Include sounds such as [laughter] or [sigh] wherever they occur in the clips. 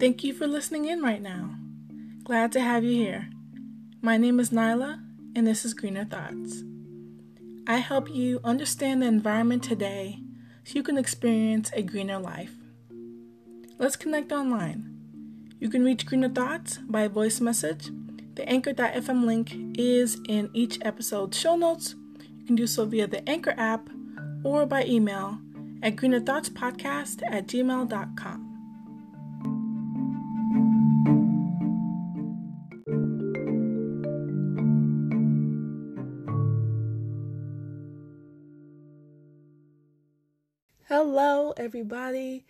Thank you for listening in right now. Glad to have you here. My name is Nyla, and this is Greener Thoughts. I help you understand the environment today so you can experience a greener life. Let's connect online. You can reach Greener Thoughts by voice message. The anchor.fm link is in each episode's show notes. You can do so via the Anchor app or by email at greenerthoughtspodcast at gmail.com. Hello, everybody.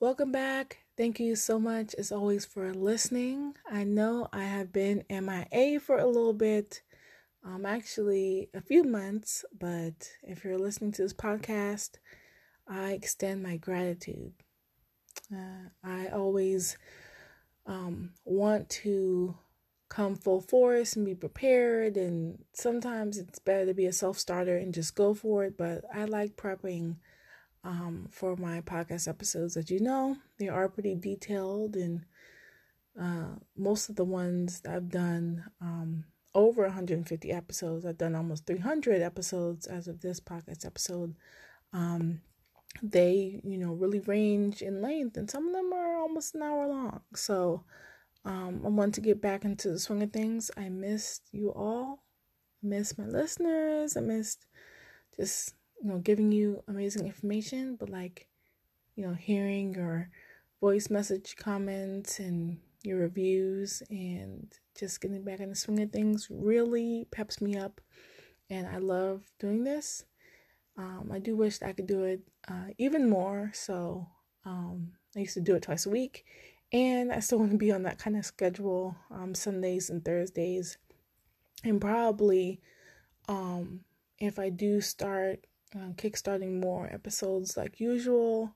Welcome back. Thank you so much, as always, for listening. I know I have been MIA for a little bit, um, actually a few months, but if you're listening to this podcast, I extend my gratitude. Uh, I always um, want to come full force and be prepared, and sometimes it's better to be a self starter and just go for it, but I like prepping um, for my podcast episodes. As you know, they are pretty detailed, and uh, most of the ones that I've done um, over 150 episodes. I've done almost 300 episodes as of this podcast episode. Um, they, you know, really range in length, and some of them are almost an hour long. So um, I want to get back into the swing of things. I missed you all. I missed my listeners. I missed just you know, giving you amazing information, but like, you know, hearing your voice message comments and your reviews and just getting back in the swing of things really peps me up. And I love doing this. Um, I do wish I could do it uh, even more. So um, I used to do it twice a week. And I still [laughs] want to be on that kind of schedule um, Sundays and Thursdays. And probably um, if I do start uh, kickstarting more episodes like usual.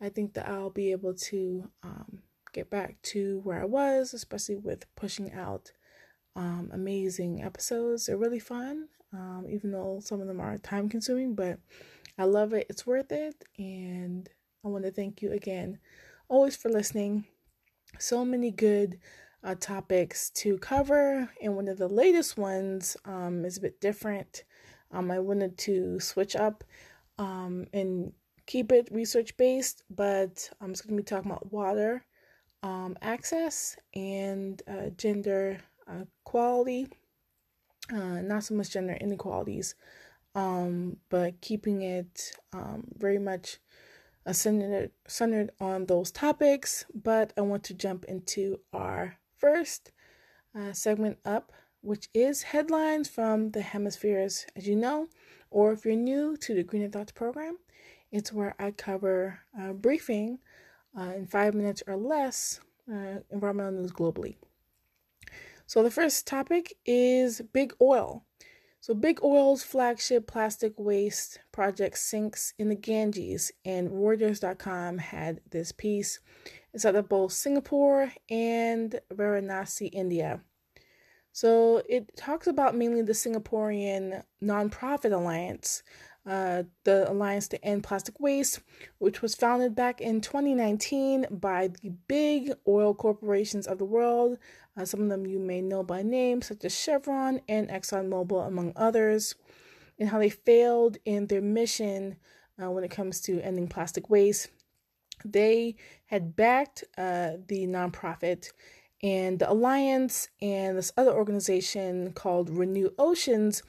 I think that I'll be able to um, get back to where I was, especially with pushing out um, amazing episodes. They're really fun, um, even though some of them are time consuming, but I love it. It's worth it. And I want to thank you again, always for listening. So many good uh, topics to cover, and one of the latest ones um, is a bit different. Um, I wanted to switch up um, and keep it research based, but I'm just going to be talking about water um, access and uh, gender uh, equality. Uh, not so much gender inequalities, um, but keeping it um, very much uh, centered, centered on those topics. But I want to jump into our first uh, segment up which is headlines from the hemispheres, as you know, or if you're new to the Greener Thoughts program, it's where I cover a briefing uh, in five minutes or less uh, environmental news globally. So the first topic is Big Oil. So Big Oil's flagship plastic waste project sinks in the Ganges, and Reuters.com had this piece. It's out of both Singapore and Varanasi, India. So it talks about mainly the Singaporean nonprofit alliance, uh, the Alliance to End Plastic Waste, which was founded back in 2019 by the big oil corporations of the world. Uh, some of them you may know by name, such as Chevron and ExxonMobil, among others, and how they failed in their mission uh, when it comes to ending plastic waste. They had backed uh, the nonprofit and the Alliance and this other organization called Renew Oceans,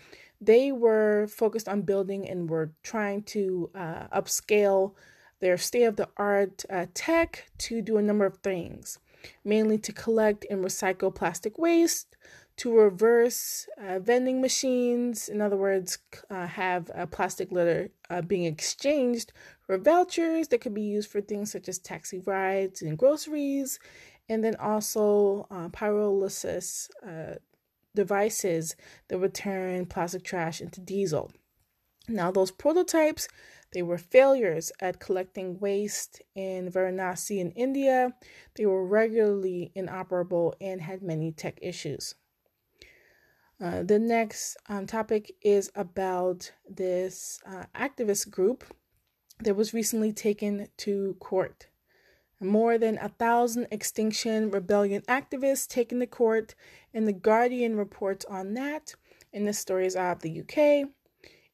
they were focused on building and were trying to uh, upscale their state of the art uh, tech to do a number of things, mainly to collect and recycle plastic waste, to reverse uh, vending machines, in other words, uh, have a plastic litter uh, being exchanged for vouchers that could be used for things such as taxi rides and groceries, and then also uh, pyrolysis uh, devices that would turn plastic trash into diesel. Now, those prototypes they were failures at collecting waste in Varanasi in India. They were regularly inoperable and had many tech issues. Uh, the next um, topic is about this uh, activist group that was recently taken to court. More than a thousand Extinction Rebellion activists taken to court, and The Guardian reports on that. And the stories out of the UK.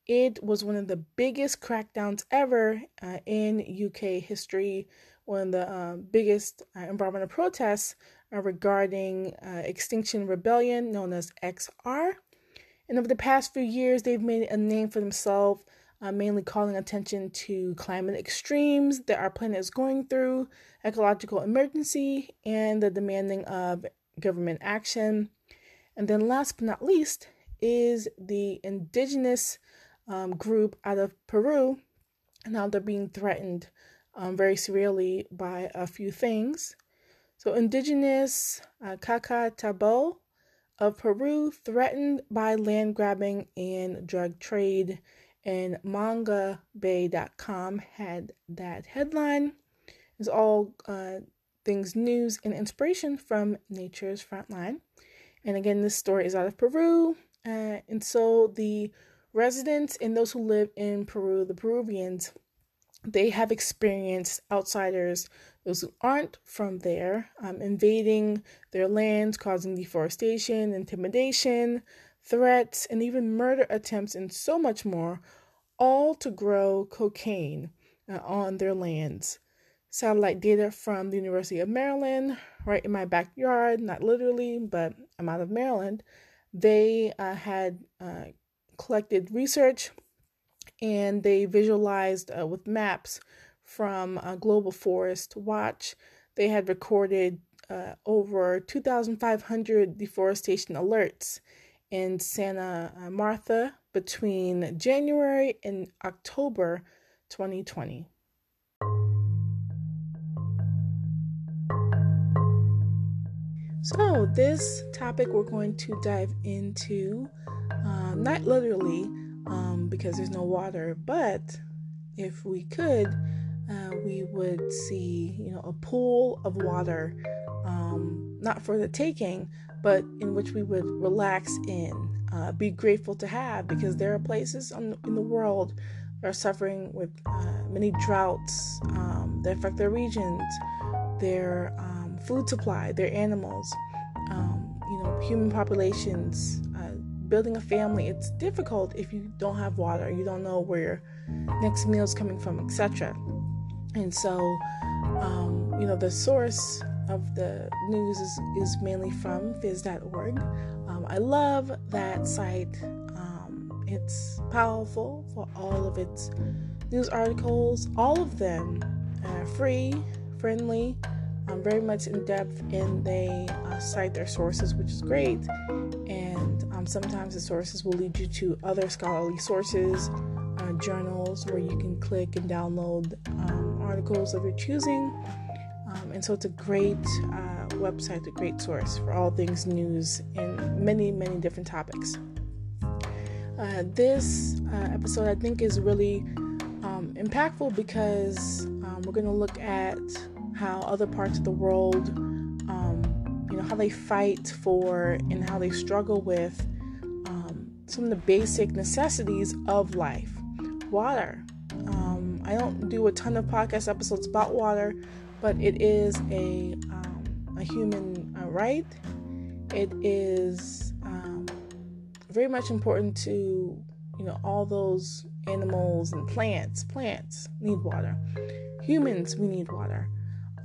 It was one of the biggest crackdowns ever uh, in UK history, one of the uh, biggest uh, environmental protests uh, regarding uh, Extinction Rebellion, known as XR. And over the past few years, they've made a name for themselves, uh, mainly calling attention to climate extremes that our planet is going through, ecological emergency, and the demanding of government action. And then, last but not least, is the indigenous um, group out of Peru. Now they're being threatened um, very severely by a few things. So, indigenous uh, Tabo of Peru threatened by land grabbing and drug trade, and mongabay.com had that headline. It's all uh, things news and inspiration from Nature's Frontline. And again, this story is out of Peru. Uh, and so the residents and those who live in Peru, the Peruvians, they have experienced outsiders those who aren't from there, um, invading their lands, causing deforestation, intimidation, threats, and even murder attempts, and so much more, all to grow cocaine uh, on their lands. Satellite data from the University of Maryland, right in my backyard, not literally, but I'm out of Maryland. They uh, had uh, collected research and they visualized uh, with maps from uh, Global Forest Watch. They had recorded uh, over 2,500 deforestation alerts in Santa Martha between January and October 2020. So, this topic we're going to dive into, uh, not literally um, because there's no water, but if we could, uh, we would see, you know, a pool of water, um, not for the taking, but in which we would relax in, uh, be grateful to have, because there are places on, in the world that are suffering with uh, many droughts um, that affect their regions, their um, food supply, their animals, um, you know, human populations. Uh, building a family, it's difficult if you don't have water, you don't know where your next meal is coming from, etc. And so, um, you know, the source of the news is, is mainly from phys.org. Um, I love that site. Um, it's powerful for all of its news articles, all of them free, friendly, um, very much in depth, and they uh, cite their sources, which is great. And um, sometimes the sources will lead you to other scholarly sources, uh, journals where you can click and download um, articles of your choosing. Um, and so it's a great uh, website, a great source for all things news and many, many different topics. Uh, this uh, episode, I think, is really um, impactful because um, we're going to look at how other parts of the world, um, you know, how they fight for and how they struggle with um, some of the basic necessities of life water, I don't do a ton of podcast episodes about water, but it is a um, a human uh, right. It is um, very much important to you know all those animals and plants. Plants need water. Humans, we need water.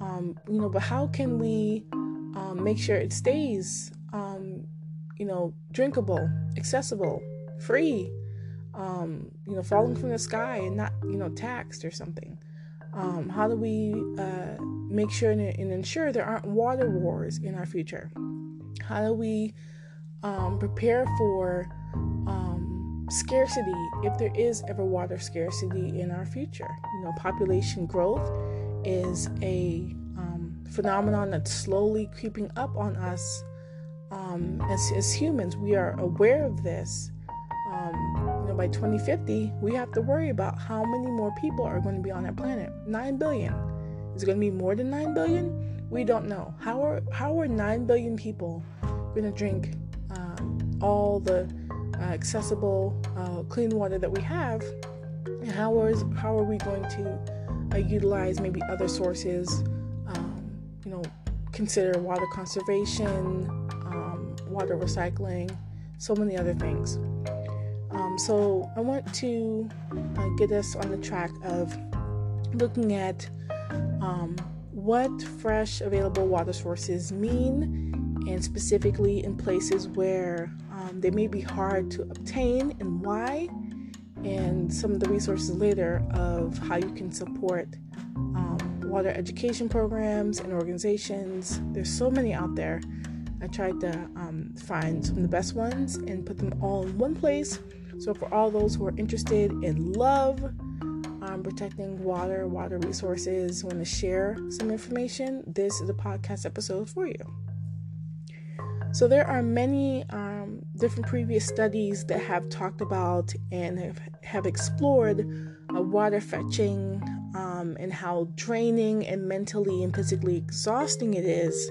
Um, you know, but how can we um, make sure it stays, um, you know, drinkable, accessible, free? um, you know, falling from the sky and not, you know, taxed or something? Um, how do we uh, make sure and, and, ensure there aren't water wars in our future? How do we um, prepare for um, scarcity if there is ever water scarcity in our future? You know, population growth is a um, phenomenon that's slowly creeping up on us um, as, as humans. We are aware of this. By 2050, we have to worry about how many more people are going to be on our planet. 9 billion. Is it going to be more than 9 billion? We don't know. How are how are 9 billion people going to drink um, all the uh, accessible uh, clean water that we have, how is how are we going to uh, utilize maybe other sources? Um, you know, consider water conservation, um, water recycling, so many other things. So I want to uh, get us on the track of looking at um, what fresh available water sources mean, and specifically in places where um, they may be hard to obtain and why, and some of the resources later of how you can support um, water education programs and organizations. There's so many out there. I tried to um, find some of the best ones and put them all in one place. So, for all those who are interested in love, um, protecting water, water resources, want to share some information, this is a podcast episode for you. So, there are many um, different previous studies that have talked about and have, have explored uh, water fetching um, and how draining and mentally and physically exhausting it is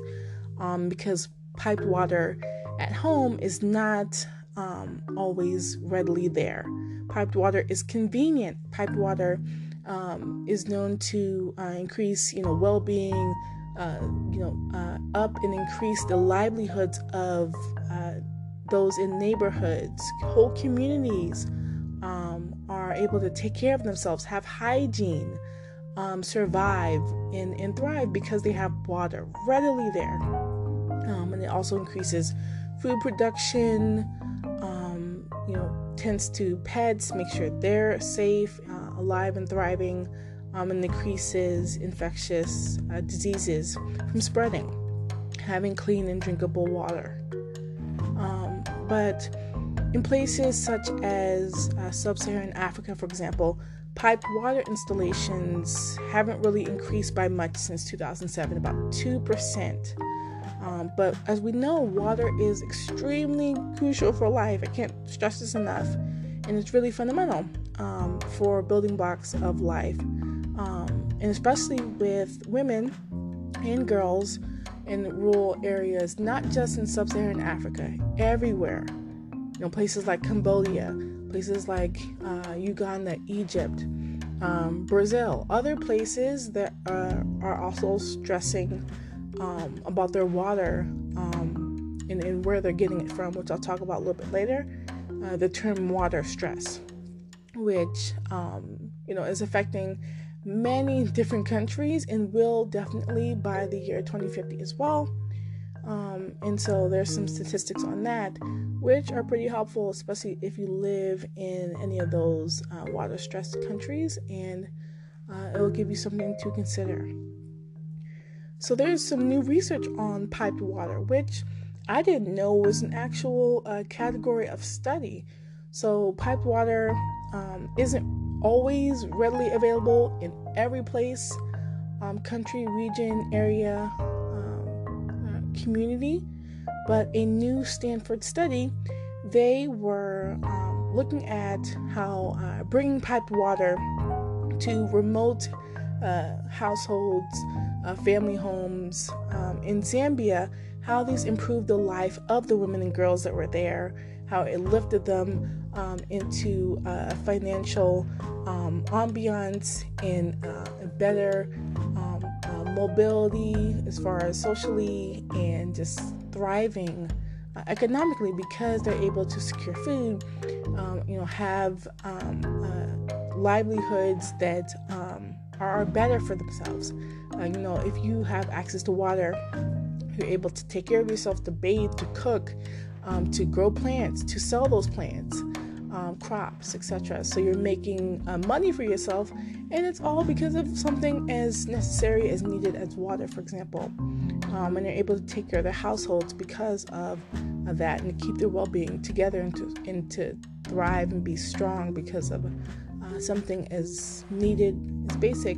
um, because piped water at home is not um, always readily there. Piped water is convenient. Piped water um, is known to uh, increase, you know, well-being, uh, you know, uh, up and increase the livelihoods of uh, those in neighborhoods, whole communities um, are able to take care of themselves, have hygiene, um, survive and, and thrive because they have water readily there. Um, and it also increases food production, you know, tends to pets, make sure they're safe, uh, alive, and thriving, um, and decreases infectious uh, diseases from spreading. Having clean and drinkable water. Um, but in places such as uh, sub Saharan Africa, for example, Piped water installations haven't really increased by much since 2007, about 2%. Um, but as we know, water is extremely crucial for life. I can't stress this enough. And it's really fundamental um, for building blocks of life. Um, and especially with women and girls in rural areas, not just in sub Saharan Africa, everywhere. You know, places like Cambodia, places like uh, Uganda, Egypt, um, Brazil, other places that are, are also stressing um, about their water um, and, and, where they're getting it from, which I'll talk about a little bit later. Uh, the term water stress, which um, you know is affecting many different countries and will definitely by the year 2050 as well. Um, and so there's some statistics on that, which are pretty helpful, especially if you live in any of those uh, water stressed countries, and uh, it will give you something to consider. So there's some new research on piped water, which I didn't know was an actual uh, category of study. So piped water um, isn't always readily available in every place, um, country, region, area, community, but a new Stanford study, they were um, looking at how uh, bringing piped water to remote uh, households, uh, family homes um, in Zambia, how these improved the life of the women and girls that were there, how it lifted them um, into a financial um, ambiance and uh, better mobility as far as socially and just thriving uh, economically because they're able to secure food, um, you know, have um, uh, livelihoods that um, are better for themselves. Uh, you know, if you have access to water, you're able to take care of yourself, to bathe, to cook, um, to grow plants, to sell those plants um, crops, etc. So you're making uh, money for yourself, and it's all because of something as necessary as needed as water, for example. Um, and they're able to take care of their households because of, of that and keep their well-being together and to, and to thrive and be strong because of uh, something as needed, as basic,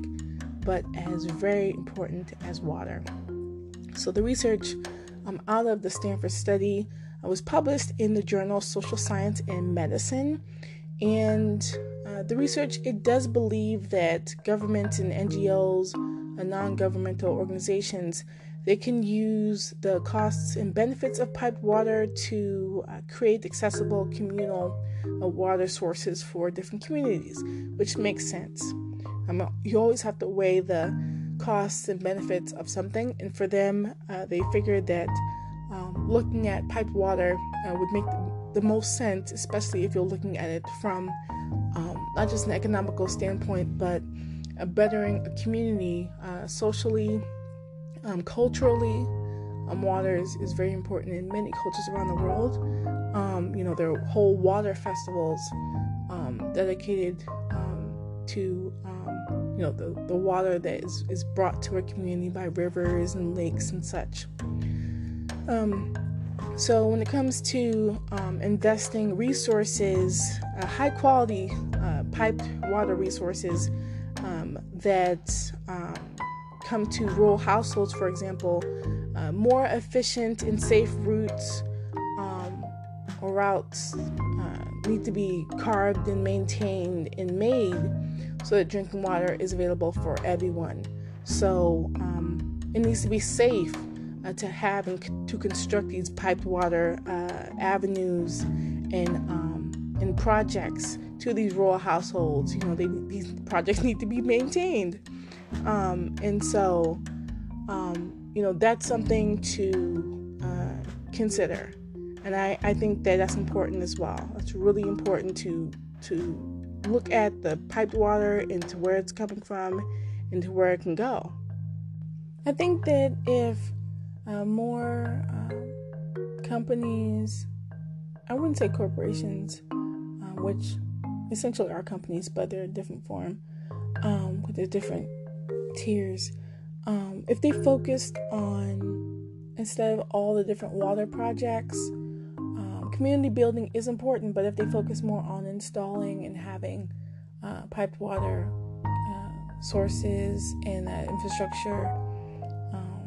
but as very important as water. So the research um, out of the Stanford study it was published in the journal Social Science and Medicine. And uh, the research, it does believe that governments and NGOs and non governmental organizations, They can use the costs and benefits of piped water to uh, create accessible communal uh, water sources for different communities, which makes sense. Um, you always have to weigh the costs and benefits of something, and for them, uh, they figured that um, looking at piped water uh, would make the most sense, especially if you're looking at it from um, not just an economical standpoint, but a bettering a community uh, socially um, culturally, um, water is, is very important in many cultures around the world. Um, you know, there are whole water festivals um, dedicated to, you know, the, the water that is, is brought to a community by rivers and lakes and such. so, when it comes to investing resources, uh, high quality uh, piped water resources that come to rural households, for example, uh, more efficient and safe routes um, or routes uh, need to be carved and maintained and made so that drinking water is available for everyone. So um, it needs to be safe uh, to have and c- to construct these piped water uh, avenues and um, and projects to these rural households. You know, they, these projects [laughs] need to be maintained. Um, and so, um, you know, that's something to uh, consider. And I, I think that that's important as well. It's really important to to look at the piped water and to where it's coming from and to where it can go. I think that if uh, more uh, companies, I wouldn't say corporations, uh, which essentially are companies, but they're a different form, um, with a different tiers. Um, if they focused on, instead of all the different water projects, community building is important, but if they focus more on installing and having uh, piped water uh, sources and uh, infrastructure um,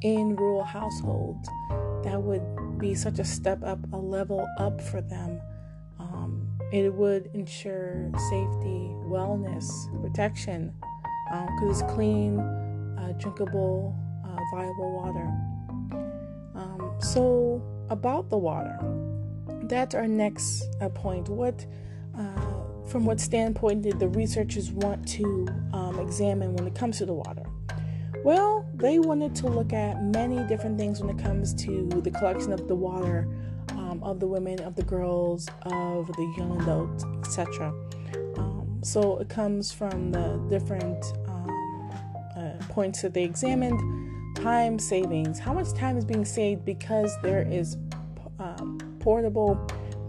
in rural households, that would be such a step up, a level up for them. Um, it would ensure safety, wellness, protection because um, it's clean, uh, drinkable, uh, viable water. Um, so, about the water, that's our next uh, point. What, uh, from what standpoint did the researchers want to um, examine when it comes to the water? Well, they wanted to look at many different things when it comes to the collection of the water um, of the women, of the girls, of the young adults, etc. Um, so it comes from the different points that they examined time savings. How much time is being saved because there is um, portable,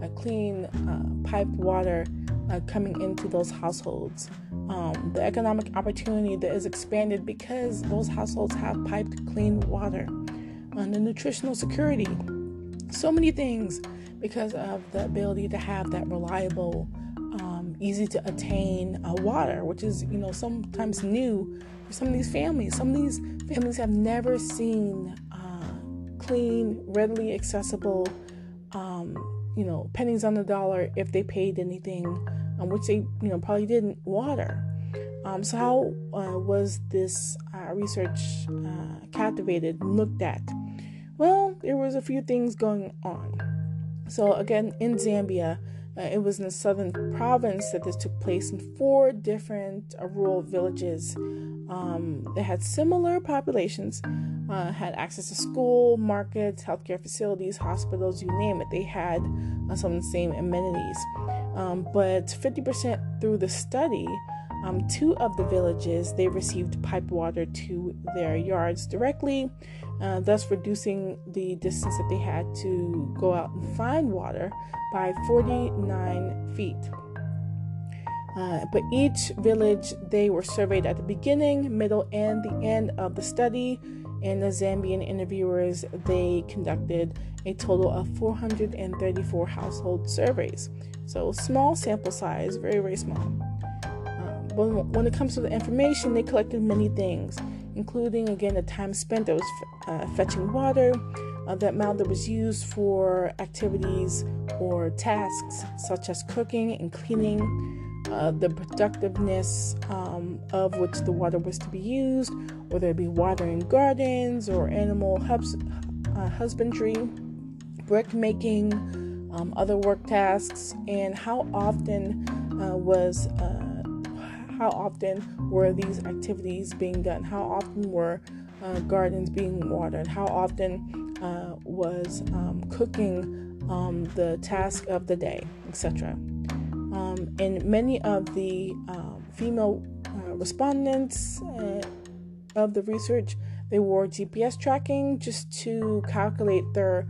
uh, clean, uh, piped water uh, coming into those households? Um, the economic opportunity that is expanded because those households have piped, clean water. And the nutritional security. So many things because of the ability to have that reliable, um, easy to attain uh, water, which is, you know, sometimes new for some of these families. Some of these families have never seen uh, clean, readily accessible, um, you know, pennies on the dollar if they paid anything, um, which they, you know, probably didn't water. Um, so how uh, was this uh, research uh, captivated and looked at? Well, there was a few things going on. So again, in Zambia, uh, it was in the southern province that this took place in four different uh, rural villages. Um, they had similar populations, uh, had access to school, markets, healthcare facilities, hospitals, you name it. They had uh, some of the same amenities. Um, but 50% through the study, um, two of the villages they received pipe water to their yards directly, uh, thus reducing the distance that they had to go out and find water by 49 feet. Uh, but each village they were surveyed at the beginning, middle, and the end of the study. And the Zambian interviewers they conducted a total of 434 household surveys. So small sample size, very very small. Um, when, when it comes to the information, they collected many things, including again the time spent that was uh, fetching water, uh, the amount that was used for activities or tasks such as cooking and cleaning, uh, the productiveness um, of which the water was to be used, whether it be watering gardens or animal hubs, uh, husbandry, brick making, um, other work tasks, and how often uh, was uh, how often were these activities being done? How often were uh, gardens being watered? How often uh, was um, cooking um, the task of the day, etc. Um, and many of the um, female uh, respondents uh, of the research they wore GPS tracking just to calculate their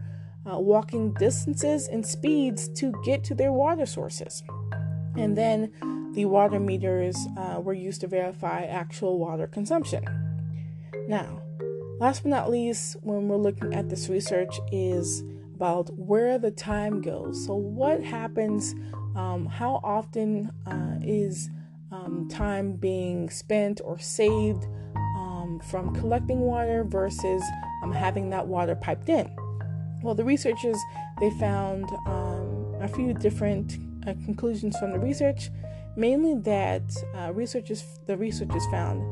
uh, walking distances and speeds to get to their water sources. And then the water meters uh, were used to verify actual water consumption. Now, last but not least, when we're looking at this research, is about where the time goes. So, what happens? Um, how often uh, is um, time being spent or saved um, from collecting water versus um, having that water piped in? Well, the researchers they found um, a few different uh, conclusions from the research, mainly that uh, researchers the researchers found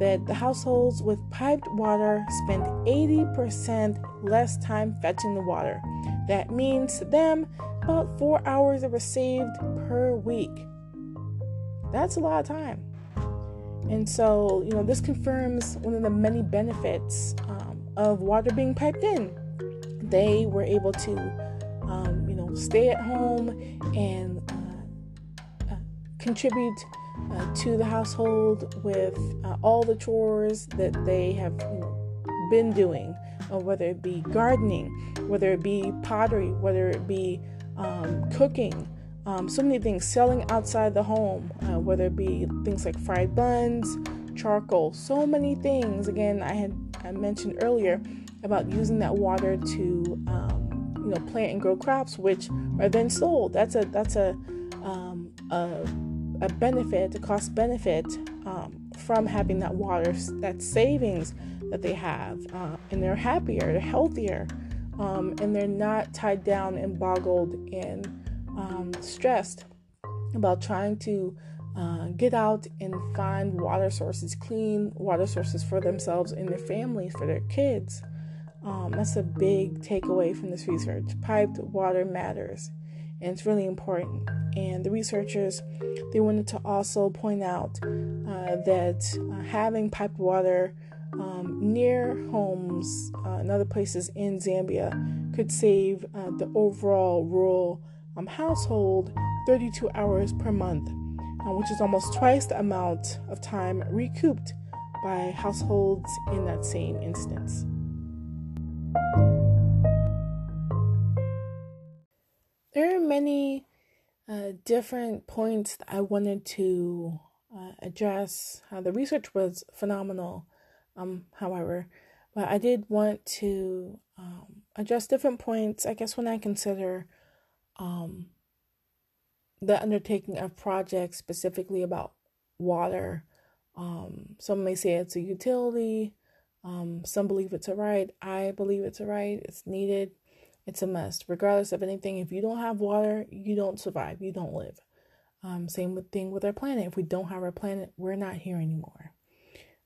that the households with piped water spend 80% less time fetching the water. That means to them about four hours are saved per week. That's a lot of time. And so, you know, this confirms one of the many benefits um, of water being piped in. They were able to, um, you know, stay at home and contribute uh, to the household with uh, all the chores that they have been doing, uh, whether it be gardening, whether it be pottery, whether it be um, cooking. Um, so many things, selling outside the home, uh, whether it be things like fried buns, charcoal, so many things. Again, I had I mentioned earlier about using that water to um, you know plant and grow crops, which are then sold. That's a that's a um, a a benefit, a cost benefit um, from having that water, that savings that they have, uh, and they're happier, they're healthier, um, and they're not tied down and boggled and um, stressed about trying to uh, get out and find water sources, clean water sources for themselves and their families, for their kids. Um, that's a big takeaway from this research. Piped water matters, and it's really important. And the researchers they wanted to also point out uh, that uh, having piped water um, near homes uh, and other places in Zambia could save uh, the overall rural um, household 32 hours per month, uh, which is almost twice the amount of time recouped by households in that same instance. There are many uh, different points that I wanted to uh, address. Uh, the research was phenomenal, um, however, but I did want to um, address different points. I guess when I consider um, the undertaking of projects specifically about water, um, some may say it's a utility. Um, some believe it's a right. I believe it's a right. It's needed. It's a must, regardless of anything. If you don't have water, you don't survive. You don't live. Um, same with thing with our planet. If we don't have our planet, we're not here anymore.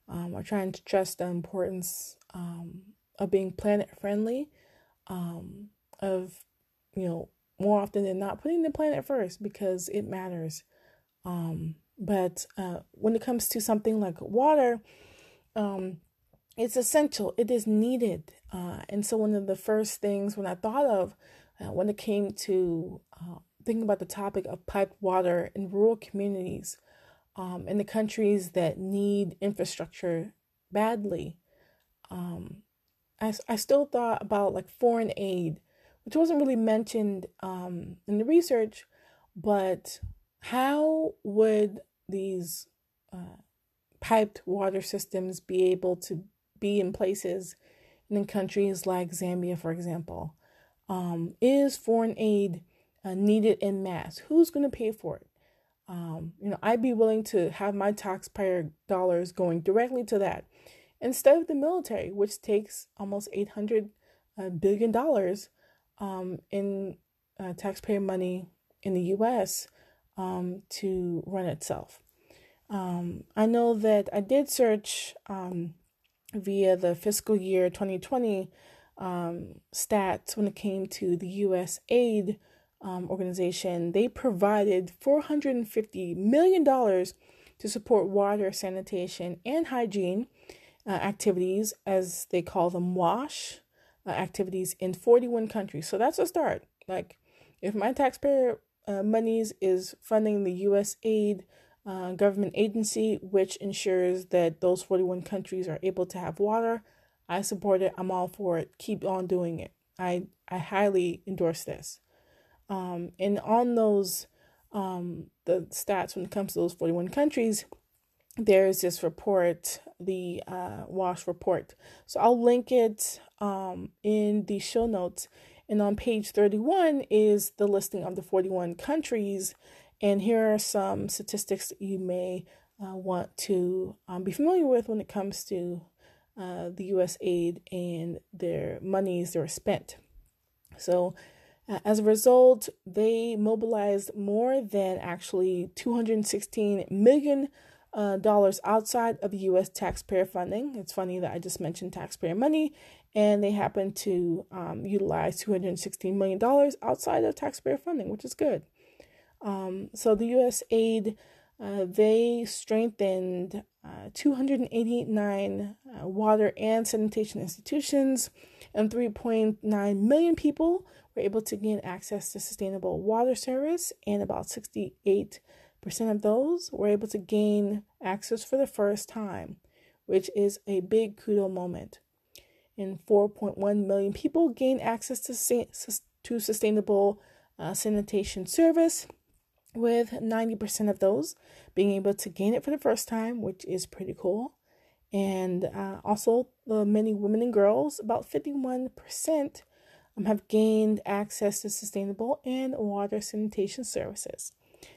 Um, we're trying to stress the importance um, of being planet friendly, um, of you know more often than not putting the planet first because it matters. Um, but uh, when it comes to something like water, um, it's essential. It is needed. Uh, and so, one of the first things when I thought of uh, when it came to uh, thinking about the topic of piped water in rural communities, um, in the countries that need infrastructure badly, um, I, I still thought about like foreign aid, which wasn't really mentioned um, in the research, but how would these uh, piped water systems be able to be in places in countries like Zambia, for example. Um, is foreign aid uh, needed in mass? Who's going to pay for it? Um, you know, I'd be willing to have my taxpayer dollars going directly to that instead of the military, which takes almost eight hundred uh, dollars um, in uh, taxpayer money in the U.S. um, to run itself. Um, I know that I did search um, via the fiscal year 2020 um, stats when it came to the USAID um, organization. They provided $450 million to support water, sanitation, and hygiene uh, activities, as they call them WASH uh, activities, in 41 countries. So that's a start. Like, if my taxpayer uh, monies is funding the USAID uh, government agency, which ensures that those 41 countries are able to have water. I support it. I'm all for it. Keep on doing it. I, I highly endorse this. Um, and on those, um, the stats when it comes to those 41 countries, there's this report, the uh, WASH report. So I'll link it um, in the show notes. And on page 31 is the listing of the 41 countries and here are some statistics that you may uh, want to um, be familiar with when it comes to uh, the USAID and their monies that are spent. So, uh, as a result, they mobilized more than actually 216 million uh, dollars outside of U.S. taxpayer funding. It's funny that I just mentioned taxpayer money, and they happen to um, utilize 216 million dollars outside of taxpayer funding, which is good. Um, so the USAID, uh, they strengthened uh, 289 uh, water and sanitation institutions, and 3.9 million people were able to gain access to sustainable water service, and about 68% of those were able to gain access for the first time, which is a big kudo moment. And 4.1 million people gained access to, to sustainable uh, sanitation service, with 90% of those being able to gain it for the first time, which is pretty cool. And uh, also, the many women and girls, about 51%, um, have gained access to sustainable and water sanitation services.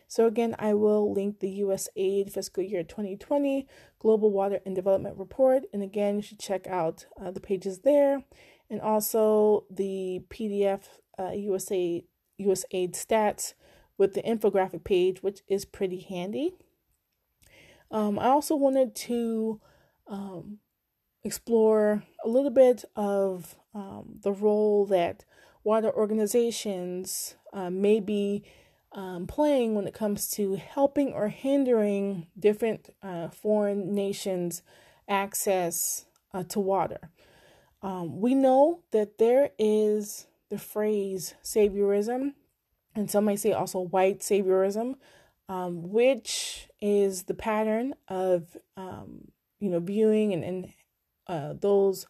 So, again, I will link the USAID fiscal year 2020 Global Water and Development Report. And again, you should check out uh, the pages there and also the PDF uh, USAID, USAID stats with the infographic page, which is pretty handy. Um, I also wanted to um, explore a little bit of um, the role that water organizations uh, may be um, playing when it comes to helping or hindering different uh, foreign nations' access uh, to water. Um, we know that there is the phrase saviorism and some might say also white saviorism, um, which is the pattern of um, you know viewing and, and uh, those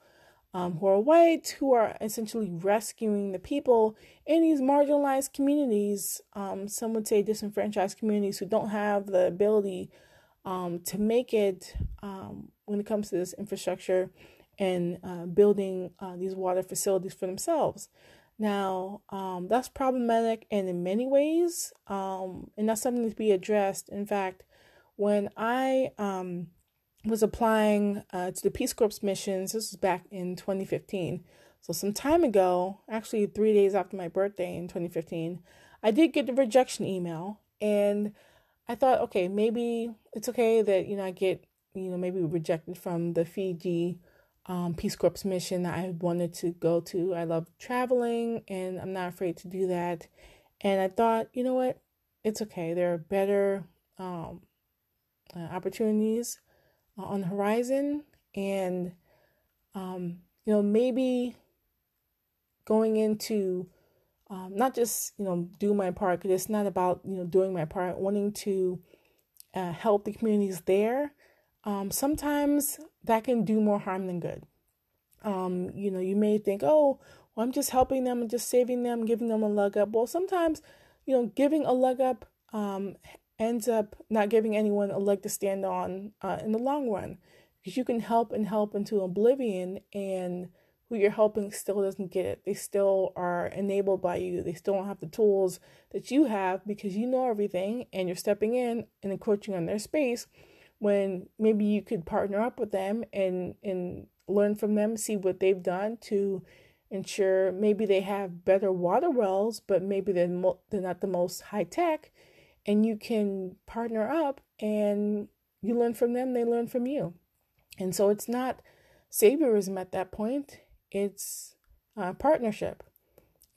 um, who are white who are essentially rescuing the people in these marginalized communities. Um, some would say disenfranchised communities who don't have the ability um, to make it um, when it comes to this infrastructure and uh, building uh, these water facilities for themselves. Now, um, that's problematic and in many ways, um, and that's something to be addressed. In fact, when I um, was applying uh, to the Peace Corps missions, this was back in 2015. So, some time ago, actually three days after my birthday in 2015, I did get the rejection email. And I thought, okay, maybe it's okay that, you know, I get, you know, maybe rejected from the Fiji um, Peace Corps mission that I wanted to go to. I love traveling and I'm not afraid to do that. And I thought, you know what? It's okay. There are better um, uh, opportunities uh, on the horizon. And, um, you know, maybe going into um, not just, you know, do my part, because it's not about, you know, doing my part, wanting to uh, help the communities there um, sometimes that can do more harm than good. Um, you know, you may think, oh, well, I'm just helping them and just saving them, giving them a leg up. Well, sometimes, you know, giving a leg up um, ends up not giving anyone a leg to stand on uh, in the long run because you can help and help into oblivion and who you're helping still doesn't get it. They still are enabled by you. They still don't have the tools that you have because you know everything and you're stepping in and encroaching on their space when maybe you could partner up with them and and learn from them, see what they've done to ensure maybe they have better water wells, but maybe they're, mo- they're not the most high tech. and you can partner up and you learn from them, they learn from you. And so it's not saviorism at that point, it's uh, partnership,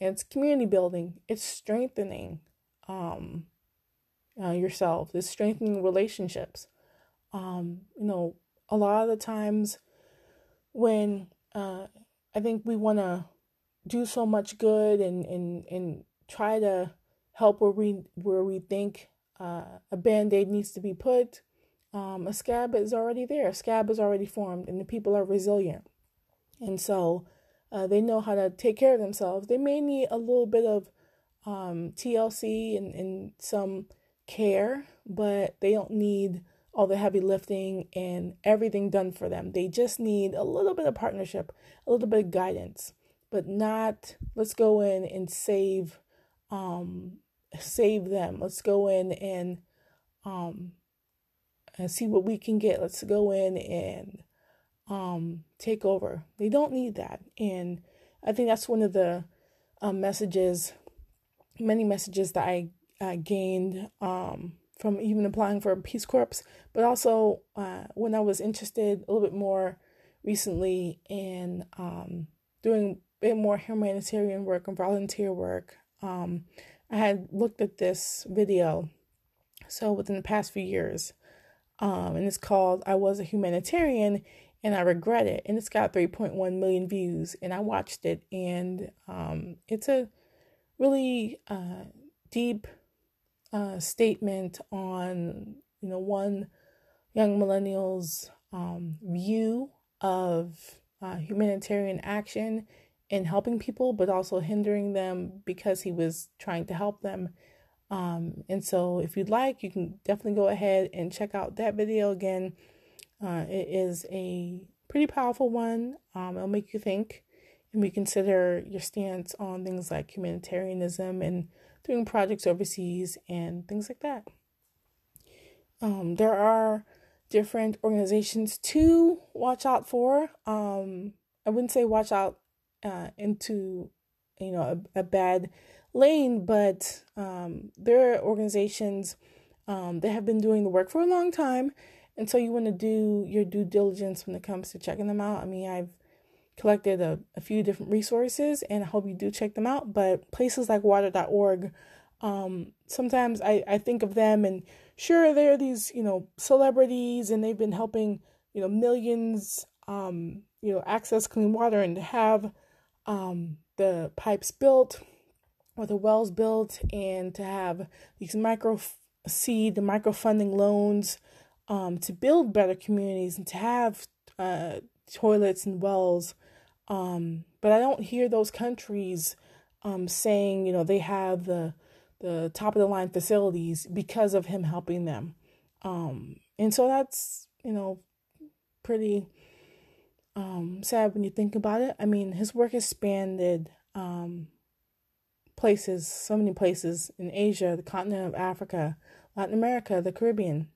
it's community building, it's strengthening um, uh, yourself, it's strengthening relationships. Um, you know, a lot of the times when uh, I think we want to do so much good and, and, and try to help where we where we think uh, a band-aid needs to be put um, a scab is already there. A scab is already formed and the people are resilient. And so uh, they know how to take care of themselves. They may need a little bit of um, tlc and, and some care but they don't need all the heavy lifting and everything done for them they just need a little bit of partnership a little bit of guidance but not let's go in and save um save them. Let's go in and um and see what we can get. Let's go in and um take over. They don't need that. And I think that's one of the um, messages many messages that I uh, gained um from even applying for Peace Corps, but also uh, when I was interested a little bit more recently in um, doing a bit more humanitarian work and volunteer work. Um, I had looked at this video, so within the past few years, um, and it's called "I Was a Humanitarian and I Regret It," and it's got 3.1 million views, and I watched it, and um, it's a really uh, deep uh, statement on you know one young millennials' um, view of uh, humanitarian action in helping people, but also hindering them because he was trying to help them. Um, and so, if you'd like, you can definitely go ahead and check out that video again. Uh, it is a pretty powerful one. Um, it'll make you think and reconsider your stance on things like humanitarianism and doing projects overseas and things like that. Um, there are different organizations to watch out for. Um, I wouldn't say watch out uh, into you know a, a bad lane, but um, there are organizations um, that have been doing the work for a long time, and so you want to do your due diligence when it comes to checking them out. I mean, I've collected a, a few different resources, and I hope you do check them out. But places like water.org, um, sometimes I, I think of them, and sure, they're these you know celebrities, and they've been helping you know millions um, you know access clean water and to have um, the pipes built or the wells built and to have these micro seed, the micro funding loans um, to build better communities and to have uh, toilets and wells. Um, but I don't hear those countries um, saying, you know, they have the the top of the line facilities because of him helping them. Um, and so that's, you know, pretty um, sad when you think about it. I mean, his work has spanned um, places, so many places in Asia, the continent of Africa, Latin America, the Caribbean.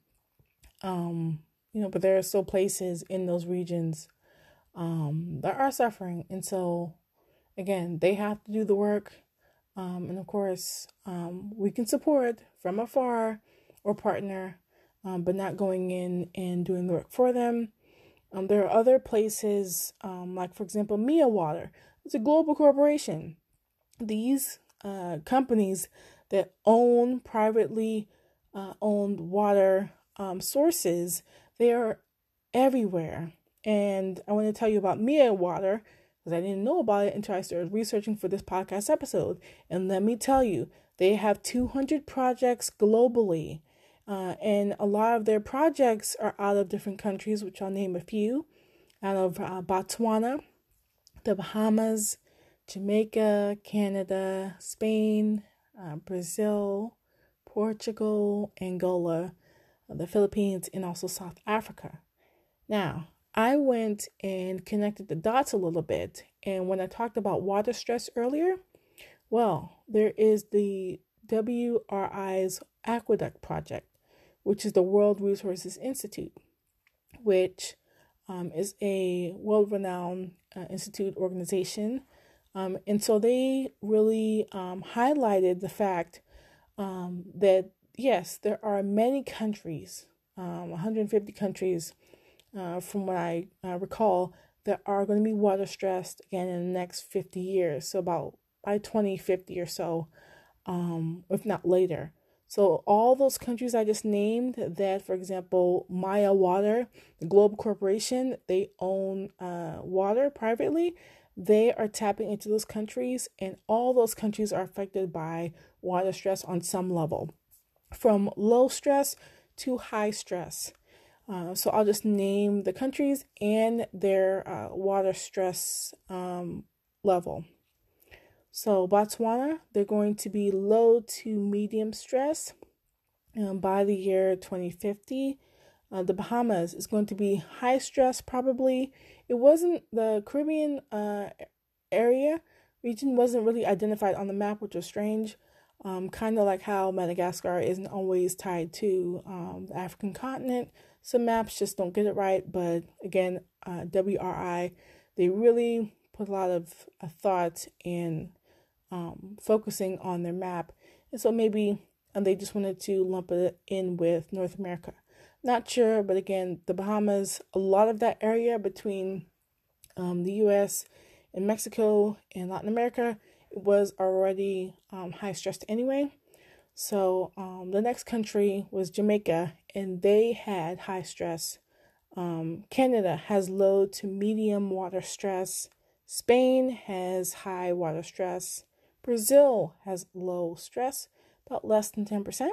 Um, you know, but there are still places in those regions um, that are suffering. And so, again, they have to do the work. Um, and of course, um, we can support from afar or partner, um, but not going in and doing the work for them. Um, there are other places, um, like for example, Miya Water. It's a global corporation. These uh, companies that own privately uh, owned water um, sources, they are everywhere. And I want to tell you about Miya Water because I didn't know about it until I started researching for this podcast episode. And let me tell you, they have 200 projects globally. Uh, and a lot of their projects are out of different countries, which I'll name a few out of uh, Botswana, the Bahamas, Jamaica, Canada, Spain, uh, Brazil, Portugal, Angola, uh, the Philippines, and also South Africa. Now, I went and connected the dots a little bit. And when I talked about water stress earlier, well, there is the WRI's Aqueduct Project which is the World Resources Institute, which um, is a world renowned uh, institute organization. Um, and so they really um, highlighted the fact um, that yes, there are many countries, um, 150 countries, uh, from what I uh, recall, that are going to be water stressed again in the next 50 years. So about by 2050 or so, um, if not later. So all those countries I just named that, for example, Maya Water, the Globe corporation, they own uh, water privately. They are tapping into those countries, and all those countries are affected by water stress on some level, from low stress to high stress. Uh, so I'll just name the countries and their uh, water stress um, level. So Botswana, they're going to be low to medium stress um, by the year 2050. Uh, the Bahamas is going to be high stress, probably. It wasn't the Caribbean uh, area region wasn't really identified on the map, which was strange. Um, kind of like how Madagascar isn't always tied to um, the African continent. Some maps just don't get it right, but again, uh, WRI, they really put a lot of uh, thought in um, focusing on their map. And so maybe and they just wanted to lump it in with North America. Not sure, but again, the Bahamas, a lot of that area between um, the US and Mexico and Latin America was already um, high stressed anyway. So um, the next country was Jamaica, and they had high stress. Um, Canada has low to medium water stress. Spain has high water stress. Brazil has low stress, about less than 10%.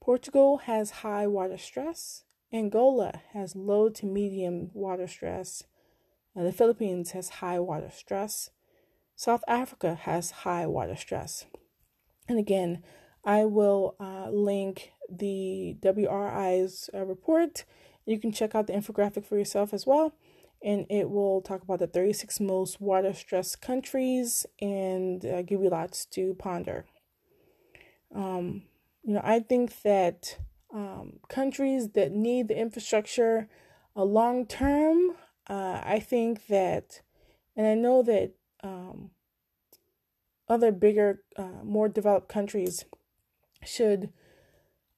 Portugal has high water stress. Angola has low to medium water stress. Uh, the Philippines has high water stress. South Africa has high water stress. And again, I will uh, link the WRI's uh, report. You can check out the infographic for yourself as well and it will talk about the 36 most water stressed countries and uh, give you lots to ponder. Um, you know, I think that um, countries that need the infrastructure uh, long term, uh, I think that, and I know that um, other bigger, uh, more developed countries should,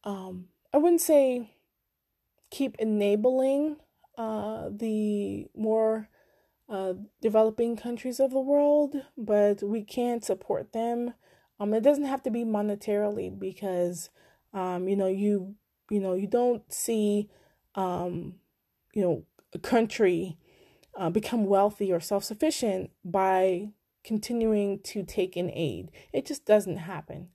um, I wouldn't say keep enabling uh, the more uh, developing countries of the world, but we can't support them. Um, it doesn't have to be monetarily because, um, you know, you you know you don't see, um, you know, a country uh, become wealthy or self sufficient by continuing to take in aid. It just doesn't happen.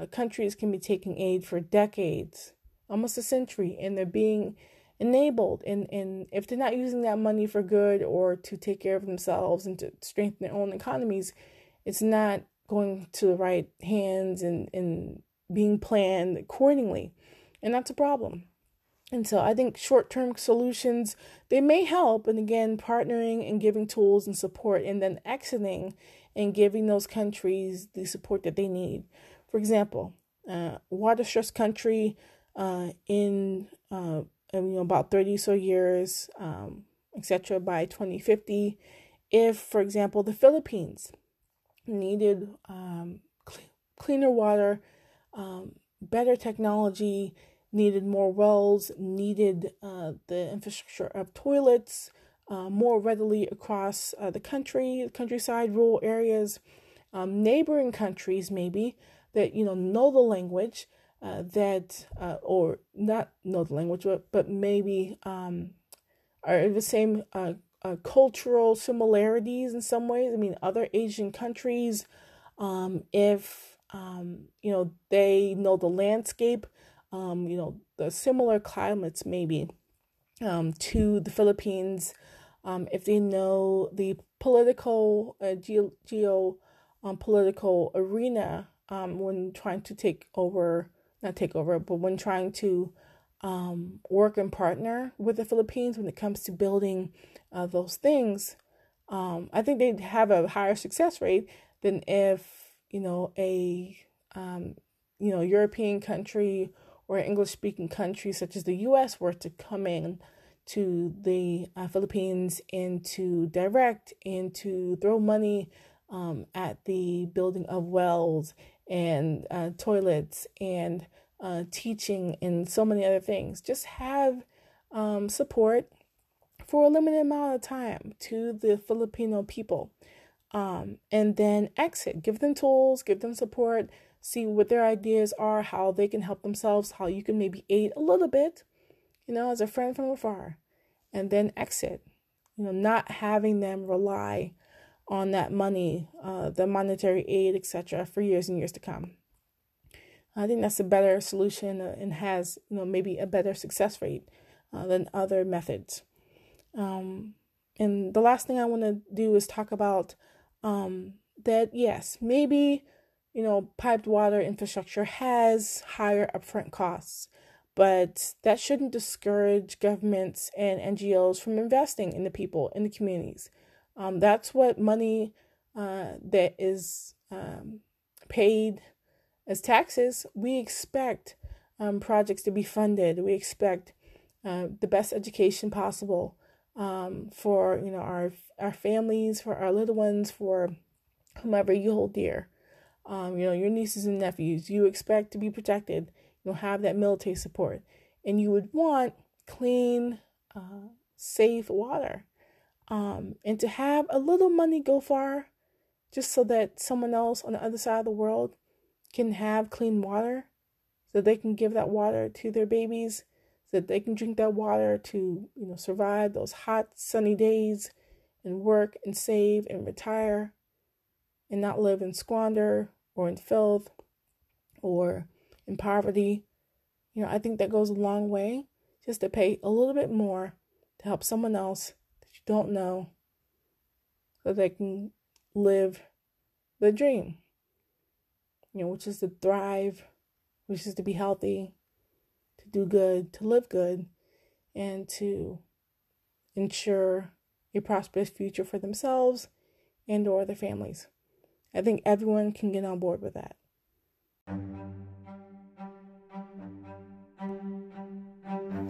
Uh, countries can be taking aid for decades, almost a century, and they're being enabled. And and if they're not using that money for good or to take care of themselves and to strengthen their own economies it's not going to the right hands and and being planned accordingly. And that's a problem. And so i think short-term solutions they may help and again partnering and giving tools and support and then exiting and giving those countries the support that they need for example uh, water stressed country uh, in uh, you know, about 30 so years, um, etc. by 2050. If, for example, the Philippines needed um, cl- cleaner water, um, better technology, needed more wells, needed uh, the infrastructure of toilets uh, more readily across uh, the country, countryside, rural areas, um, neighboring countries maybe that you know know the language uh, that uh, or not know the language but, but maybe um, are the same uh, uh, cultural similarities in some ways. I mean other asian countries um, if um, you know they know the landscape um, you know the similar climates maybe um, to the philippines um, if they know the political uh, geo, geo um, political arena um, when trying to take over not take over, but when trying to um, work and partner with the Philippines when it comes to building uh, those things, um, I think they'd have a higher success rate than if you know a um, you know European country or English speaking country such as the U.S. were to come in to the uh, Philippines and to direct and to throw money um, at the building of wells and uh, toilets and uh, teaching, and so many other things. Just have um, support for a limited amount of time to the Filipino people. Um, and then exit. Give them tools, give them support, see what their ideas are, how they can help themselves, how you can maybe aid a little bit, you know, as a friend from afar, and then exit. You know, not having them rely on that money, uh, the monetary aid, etc., for years and years to come. I think that's a better solution uh, and has, you know, maybe a better success rate uh, than other methods. Um, and the last thing I want to do is talk about um, that, yes, maybe, you know, piped water infrastructure has higher upfront costs, but that shouldn't discourage governments and NGOs from investing in the people, in the communities. Um, that's what money uh, that is um, paid as taxes, we expect um, projects to be funded. We expect uh, the best education possible um, for you know our our families, for our little ones, for whomever you hold dear. Um, you know your nieces and nephews. You expect to be protected. You know have that military support, and you would want clean, uh, safe water. Um, and to have a little money go far, just so that someone else on the other side of the world can have clean water, so they can give that water to their babies, so that they can drink that water to, you know, survive those hot, sunny days and work and save and retire and not live in squander or in filth or in poverty. You know, I think that goes a long way just to pay a little bit more to help someone else don't know that they can live the dream you know, which is to thrive, which is to be healthy, to do good, to live good, and to ensure a prosperous future for themselves and or their families. I think everyone can get on board with that.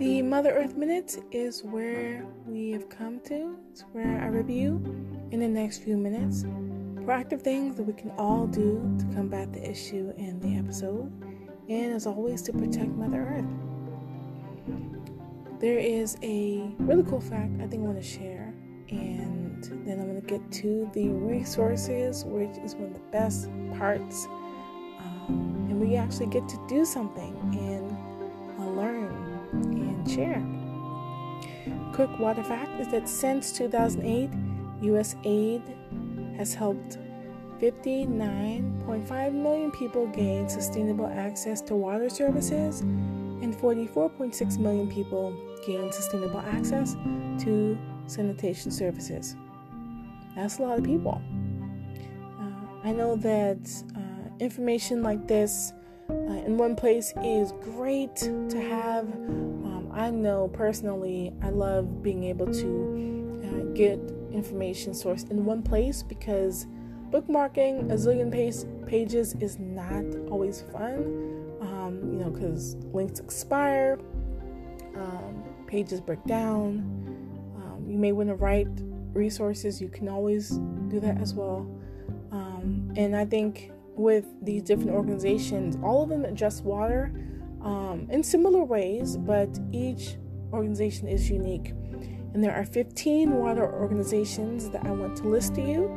The Mother Earth Minute is where we have come to. It's where I review in the next few minutes proactive things that we can all do to combat the issue in the episode, and as always, to protect Mother Earth. There is a really cool fact I think I want to share, and then I'm going to get to the resources, which is one of the best parts. Um, and we actually get to do something and share. Quick water fact is that since 2008, U.S. aid has helped 59.5 million people gain sustainable access to water services and 44.6 million people gain sustainable access to sanitation services. That's a lot of people. Uh, I know that uh, information like this uh, in one place is great to have. I know personally, I love being able to uh, get information source in one place because bookmarking a zillion page, pages is not always fun. Um, you know, because links expire, um, pages break down. Um, you may want to write resources, you can always do that as well. Um, and I think with these different organizations, all of them address water um, in similar ways, but each organization is unique. And there are 15 water organizations that I want to list to you.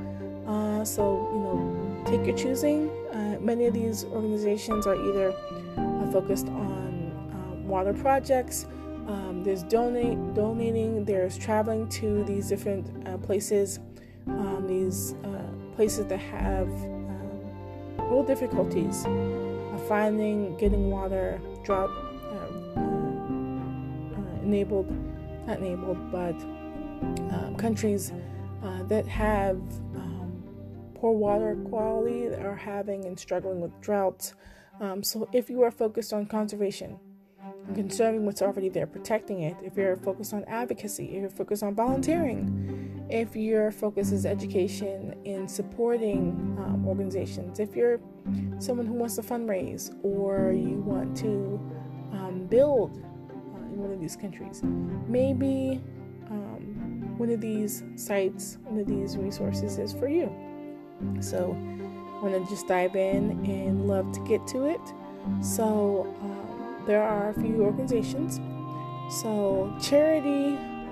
Uh, so, you know, take your choosing. Uh, many of these organizations are either uh, focused on um, water projects, um, there's donate, donating, there's traveling to these different uh, places, um, these uh, places that have um, real difficulties finding, getting water, drought uh, enabled not enabled, but um, countries uh, that have um, poor water quality are having and struggling with droughts. Um, so, if you are focused on conservation conserving what's already there, protecting it, if you're focused on advocacy, if you're focused on volunteering, if your focus is education in supporting um, organizations, if you're someone who wants to fundraise or you want to um, build in one of these countries. Maybe um, one of these sites, one of these resources is for you. So I want to just dive in and love to get to it. So um, there are a few organizations. So,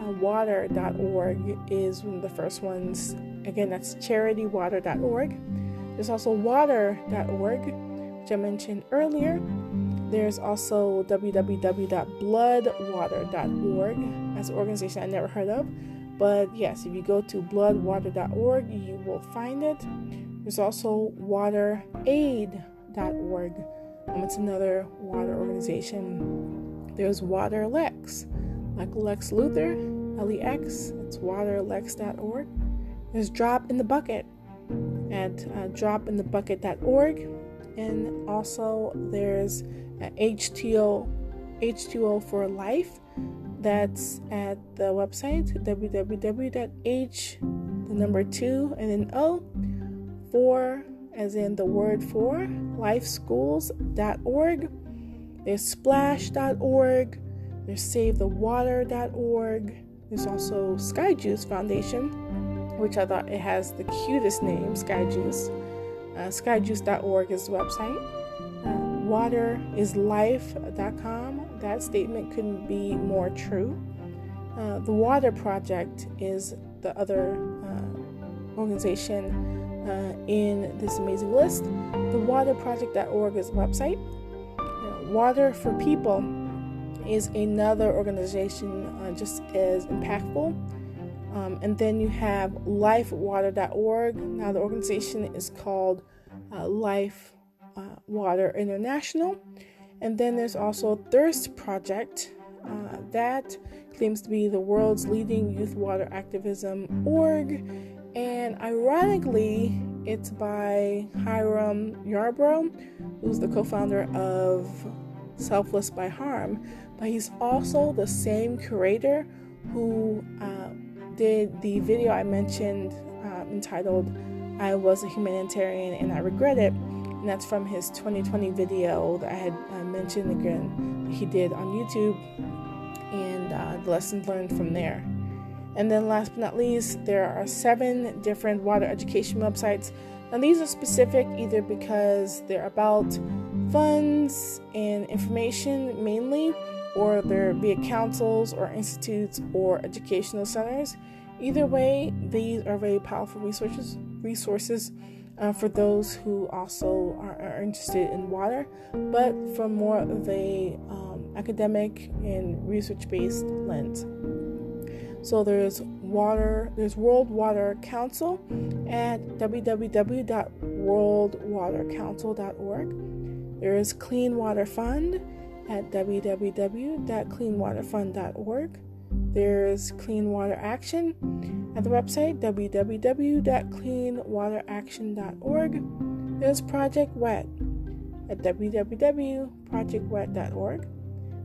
charitywater.org is one of the first ones. Again, that's charitywater.org. There's also water.org, which I mentioned earlier. There's also www.bloodwater.org. That's an organization I never heard of. But yes, if you go to bloodwater.org, you will find it. There's also wateraid.org. Um, it's another water organization. There's Water Lex, like Lex Luthor, L E X. It's waterlex.org. There's Drop in the Bucket at uh, dropinthebucket.org. And also there's uh, H2O, H2O for Life. That's at the website www.h, the number two, and then O, for, as in the word for, lifeschools.org. There's splash.org. There's savethewater.org. There's also Sky Juice Foundation which I thought it has the cutest name, Sky Juice. Uh, skyjuice.org is the website. Uh, waterislife.com. That statement couldn't be more true. Uh, the Water Project is the other uh, organization uh, in this amazing list. The waterproject.org is the website. Uh, Water for People is another organization uh, just as impactful. Um, and then you have lifewater.org. Now, the organization is called uh, Life uh, Water International. And then there's also Thirst Project. Uh, that claims to be the world's leading youth water activism org. And ironically, it's by Hiram Yarbrough, who's the co founder of Selfless by Harm. But he's also the same curator who uh, did the video I mentioned um, entitled I Was a Humanitarian and I Regret It. And that's from his 2020 video that I had uh, mentioned again that he did on YouTube and uh, the lessons learned from there. And then, last but not least, there are seven different water education websites. Now, these are specific either because they're about funds and information mainly, or there be it councils or institutes or educational centers. Either way, these are very powerful resources resources uh, for those who also are, are, interested in water, but from more of a um, academic and research-based lens. So there's water, there's World Water Council at www.worldwatercouncil.org. There is Clean Water Fund at www.cleanwaterfund.org. There's Clean Water Action at the website www.cleanwateraction.org. There's Project Wet at www.projectwet.org.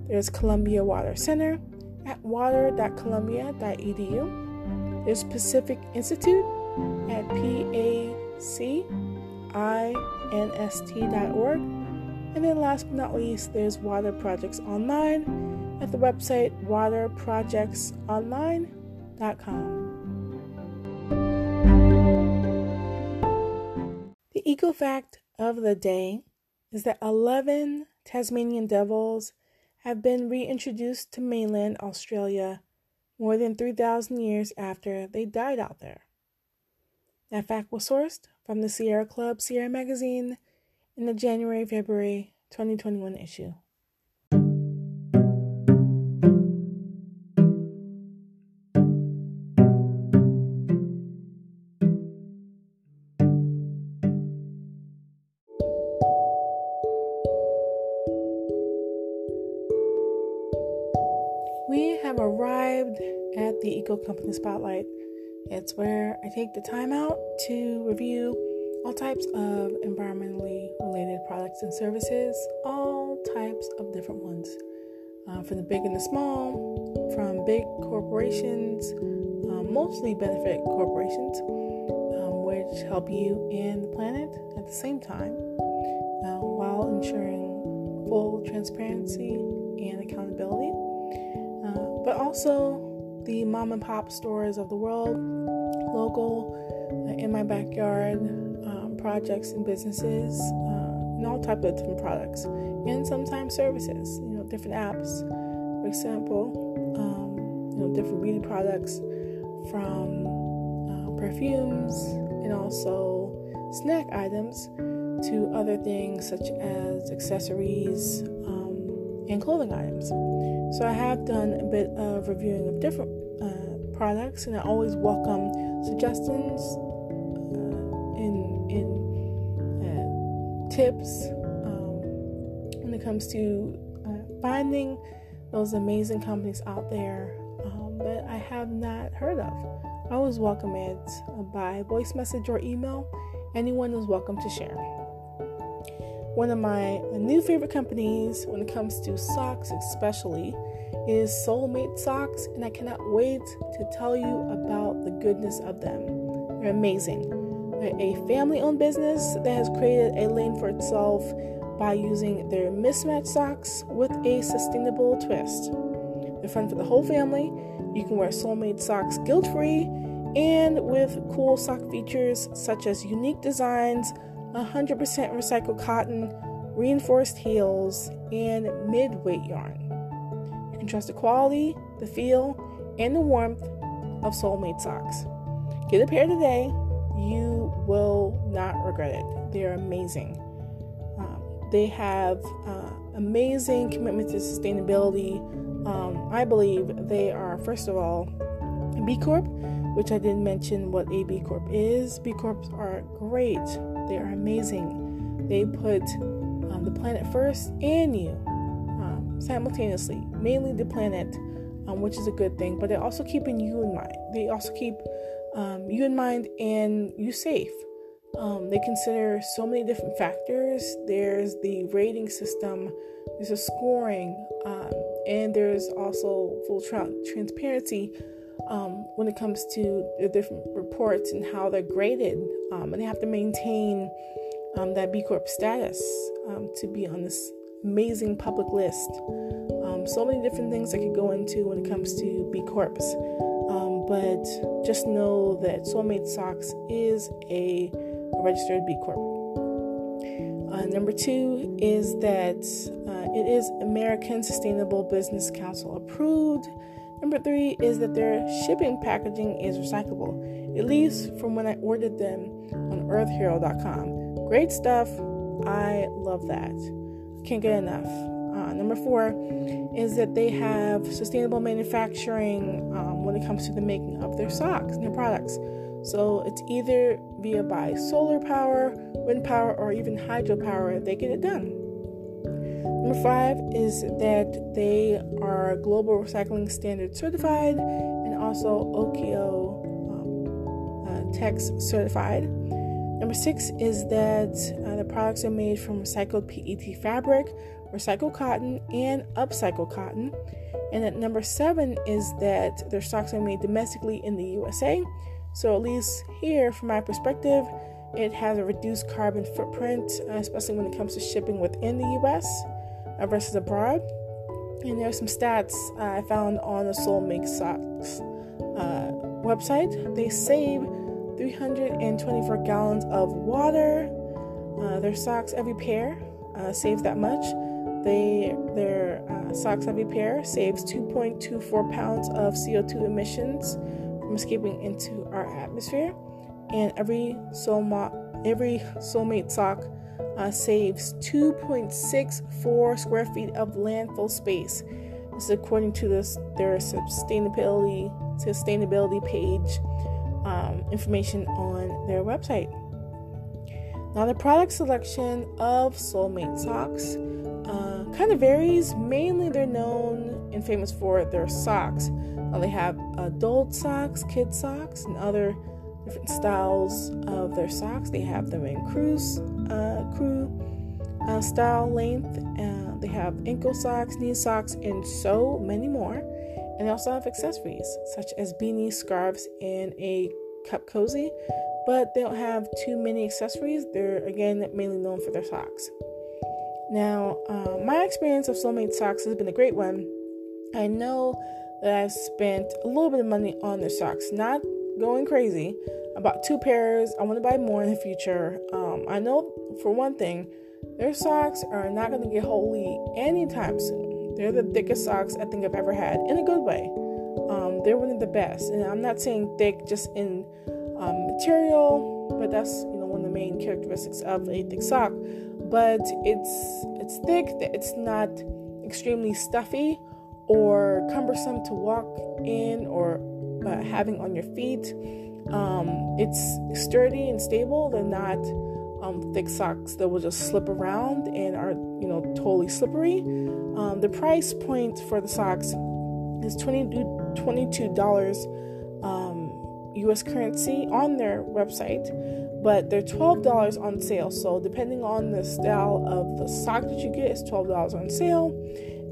There's Columbia Water Center at water.columbia.edu. There's Pacific Institute at pacinst.org. And then last but not least, there's Water Projects Online at the website waterprojectsonline.com. The eco fact of the day is that 11 Tasmanian devils have been reintroduced to mainland Australia more than 3,000 years after they died out there. That fact was sourced from the Sierra Club Sierra Magazine in the January February 2021 issue. We have arrived at the Eco Company Spotlight. It's where I take the time out to review all types of environmentally related products and services, all types of different ones, uh, from the big and the small, from big corporations, um, mostly benefit corporations, um, which help you and the planet at the same time uh, while ensuring full transparency and accountability, uh, but also the mom and pop stores of the world, local, uh, in my backyard projects and businesses, uh, all type of different products, and sometimes services. You know, know, different apps. For example, um, you know, different beauty products from uh, perfumes and also snack items to other things such as accessories um, and clothing items. So I have done a bit of reviewing of different uh, products, and I always welcome suggestions tips um, when it comes to uh, finding those amazing companies out there um, that I have not heard of. I always welcome it by voice message or email. Anyone is welcome to share. One of my new favorite companies when it comes to socks, especially, is Solmate Socks, and I cannot wait to tell you about the goodness of them. They're amazing. A family owned business that has created a lane for itself by using their mismatched socks with a sustainable twist. They're fun for the whole family. You can wear Solmate socks guilt free and with cool sock features such as unique designs 100% recycled cotton, reinforced heels, and mid weight yarn. You can trust the quality, the feel, and the warmth of Solmate socks. Get a pair today. You will not regret it. They're amazing. Um, they have uh, amazing commitment to sustainability. Um, I believe they are, first of all, B Corp, which I didn't mention what a B Corp is. B Corps are great they are amazing. They put um, the planet first and you um, simultaneously, mainly the planet, um, which is a good thing, but they're also keeping you in mind. They also keep um, you in mind and you safe. Um, they consider so many different factors. There's the rating system, there's a scoring, um, and there's also full tra- transparency um, when it comes to the different reports and how they're graded. Um, and they have to maintain um, that B Corp status to be on this amazing public list. So many different things I could go into when it comes to B Corps. But just know that Solmate Socks is a, a registered B Corp. Uh, number two is that uh, it is American Sustainable Business Council approved Number three is that their shipping packaging is recyclable, at least from when I ordered them on earthhero.com. Great stuff. I love that. Can't get enough. Uh, number four is that they have sustainable manufacturing um, it comes to the making of their socks and their products. So it's either via by solar power, wind power, or even hydropower, they get it done. Number five is that they are Global Recycling Standard certified and also OEKO um, uh, TEX certified. Number six is that uh, the products are made from recycled PET fabric, recycled cotton, and upcycled cotton. And at number seven is that their socks are made domestically in the USA. So, at least here, from my perspective, it has a reduced carbon footprint, especially when it comes to shipping within the US uh, versus abroad. And there are some stats uh, I found on the Solmate Socks uh, website. They save 324 gallons of water. Uh, their socks, every pair, uh, saves that much. They their uh, socks every pair saves 2.24 pounds of CO2 emissions from escaping into our atmosphere, and every solmate every solmate sock uh, saves 2.64 square feet of landfill space. This is according to this, their sustainability sustainability page um, information on their website. Now, the product selection of Solmate socks kind of varies. Mainly, they're known and famous for their socks. Now, they have adult socks, kid socks, and other different styles of their socks. They have them in cruise, uh, crew uh, style length. Uh, they have ankle socks, knee socks, and so many more. And they also have accessories such as beanies, scarves, and a cup cozy. But they don't have too many accessories. They're again mainly known for their socks. Now, uh, my experience of Solmate socks has been a great one. I know that I've spent a little bit of money on their socks, not going crazy. I bought two pairs. I want to buy more in the future. Um, I know for one thing, their socks are not going to get holy anytime soon. They're the thickest socks I think I've ever had in a good way. Um, they're one of the best, and I'm not saying thick just in um, material, but that's you know one of the main characteristics of a thick sock. But it's it's thick. It's not extremely stuffy or cumbersome to walk in or uh, having on your feet. Um, it's sturdy and stable. They're not um, thick socks that will just slip around and are you know totally slippery. Um, the price point for the socks is $22 US um, currency on their website, but they're $12 on sale. So, depending on the style of the sock that you get, it's $12 on sale,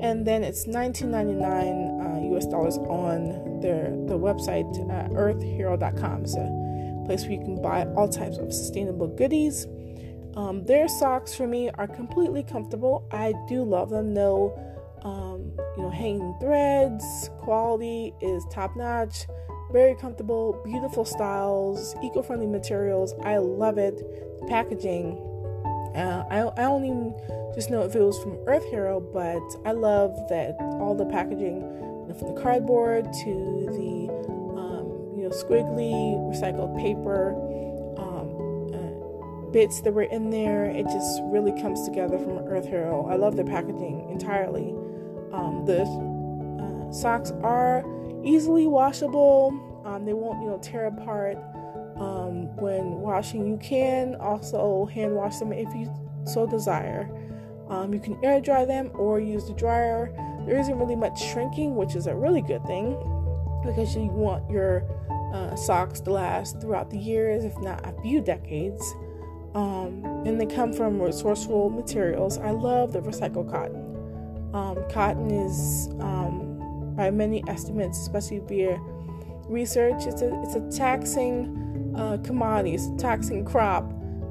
and then it's $19.99 uh, US dollars on their the website uh, earthhero.com. It's a place where you can buy all types of sustainable goodies. Um, their socks for me are completely comfortable. I do love them. No, um, you know, hanging threads. Quality is top notch. Very comfortable, beautiful styles, eco-friendly materials. I love it. The packaging. Uh, I, I don't even just know if it was from Earth Hero, but I love that all the packaging, you know, from the cardboard to the um, you know squiggly recycled paper bits that were in there. It just really comes together from Earth Hero. I love the packaging entirely. Um, the uh, socks are easily washable. Um, they won't, you know, tear apart um, when washing. You can also hand wash them if you so desire. Um, you can air dry them or use the dryer. There isn't really much shrinking, which is a really good thing because you want your uh, socks to last throughout the years, if not a few decades um, and they come from resourceful materials. I love the recycled cotton. Um, cotton is, um, by many estimates, especially via research, it's a it's a taxing uh, commodity, it's a taxing crop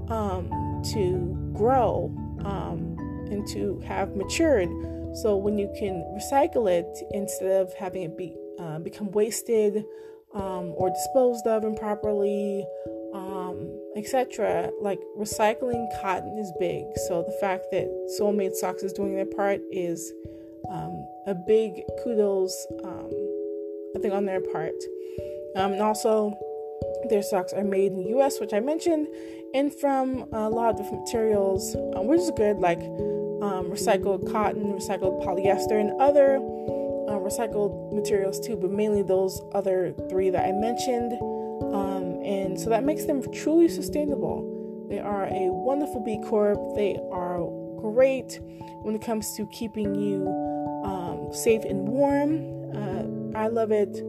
um, to grow um, and to have matured. So when you can recycle it instead of having it be uh, become wasted um, or disposed of improperly um, etc. Like recycling cotton is big. So the fact that Solmate Socks is doing their part is um, a big kudos, um, I think, on their part. Um, and also, their socks are made in the U.S., which I mentioned, and from a lot of different materials, um, which is good, like um, recycled cotton, recycled polyester, and other uh, recycled materials too. But mainly those other three that I mentioned. Um, and so that makes them truly sustainable. They are a wonderful B Corp. They are great when it comes to keeping you safe and warm. Uh, I love it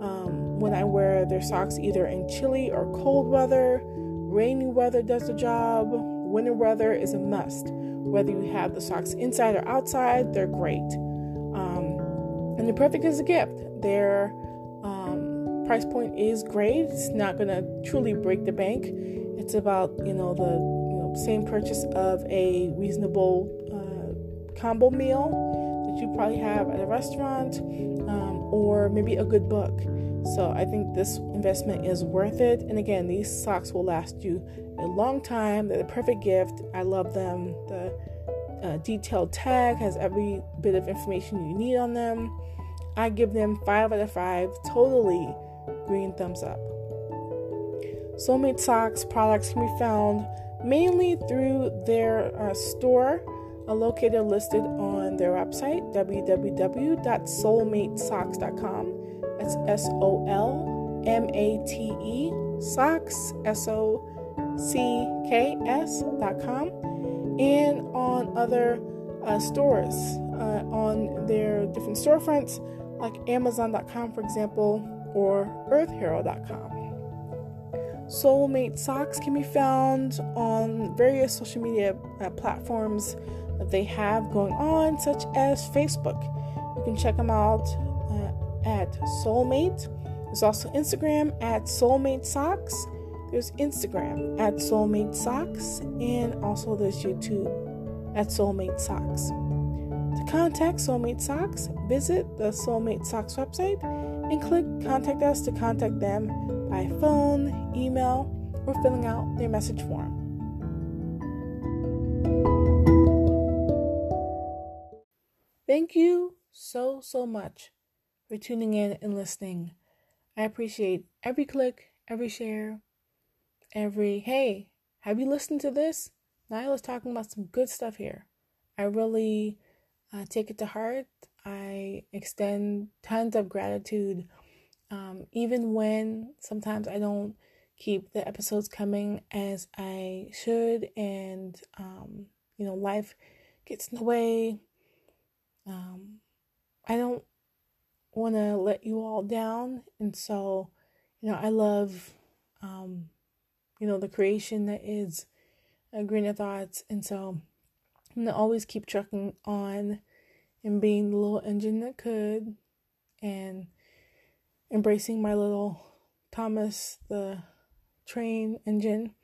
um, when I wear their socks either in chilly or cold weather. Rainy weather does the job. Winter weather is a must. Whether you have the socks inside or outside, they're great. Um, and they're perfect as a gift. They're price point is great. It's not gonna truly break the bank. It's about you know the you know, same purchase of a reasonable uh, combo meal that you probably have at a restaurant um, or maybe a good book. So I think this investment is worth it. And again, these socks will last you a long time. They're the perfect gift. I love them. The uh, detailed tag has every bit of information you need on them. I give them five out of five. Totally green thumbs up. Solmate Socks products can be found mainly through their uh, store uh, located listed on their website www.solmatesocks.com. That's S O L M A T E socks S-O-C-K-S S O C K S.com and on other uh, stores uh, on their different storefronts like Amazon.com, for example, or earthhero.com. Solmate Socks can be found on various social media uh, platforms that they have going on, such as Facebook. You can check them out uh, at Solmate. There's also Instagram at Solmate Socks. There's Instagram at Solmate Socks, and also there's YouTube at Solmate Socks. To contact Solmate Socks, visit the Solmate Socks website and click Contact Us to contact them by phone, email, or filling out their message form. Thank you so, so much for tuning in and listening. I appreciate every click, every share, every hey, have you listened to this? Nyla's talking about some good stuff here. I really uh, take it to heart. I extend tons of gratitude, um, even when sometimes I don't keep the episodes coming as I should, and um, you know, life gets in the way. Um, I don't want to let you all down, and so, you know, I love, um, you know, the creation that is uh, Greener Thoughts, and so I'm gonna always keep trucking on and being the little engine that could, and embracing my little Thomas the train engine,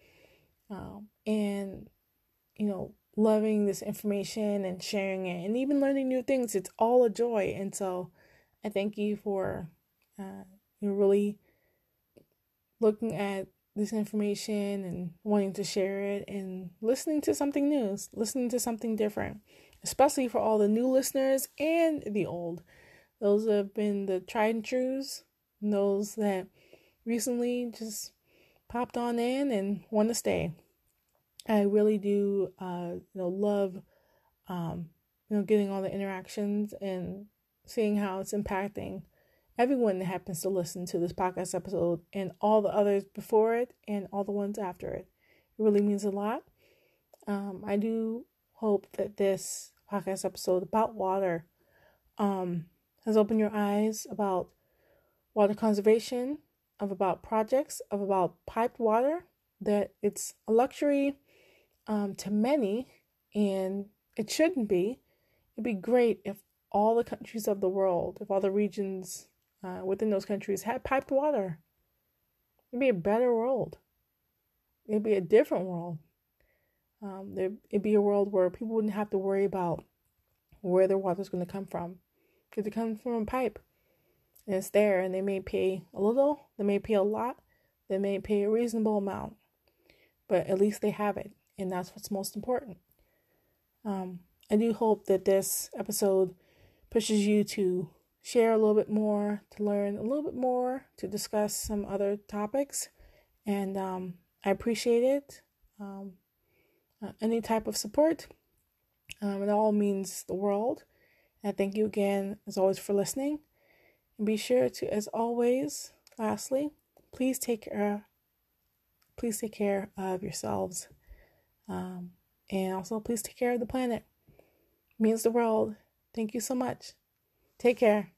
um, and you know, loving this information and sharing it, and even learning new things. It's all a joy, and so I thank you for uh, really looking at this information and wanting to share it and listening to something new, listening to something different, especially for all the new listeners and the old. Those have been the tried and trues, and those that recently just popped on in and want to stay. I really do, uh, you know, love, um, you know, getting all the interactions and seeing how it's impacting everyone that happens to listen to this podcast episode and all the others before it and all the ones after it. It really means a lot. Um, I do hope that this podcast episode about water um, has opened your eyes about water conservation, of about projects, of about piped water, that it's a luxury um, to many and it shouldn't be. It'd be great if all the countries of the world, if all the regions uh, within those countries had piped water. It'd be a better world. It'd be a different world. Um, there, it'd be a world where people wouldn't have to worry about where their water's going to come from, because it comes from a pipe, and it's there. And they may pay a little, they may pay a lot, they may pay a reasonable amount, but at least they have it, and that's what's most important. Um, I do hope that this episode pushes you to share a little bit more, to learn a little bit more, to discuss some other topics. And um, I appreciate it. Um, uh, any type of support, um, it all means the world. And thank you again, as always, for listening. And be sure to, as always, lastly, please take care. Please take care of yourselves, um, and also please take care of the planet. It means the world. Thank you so much. Take care.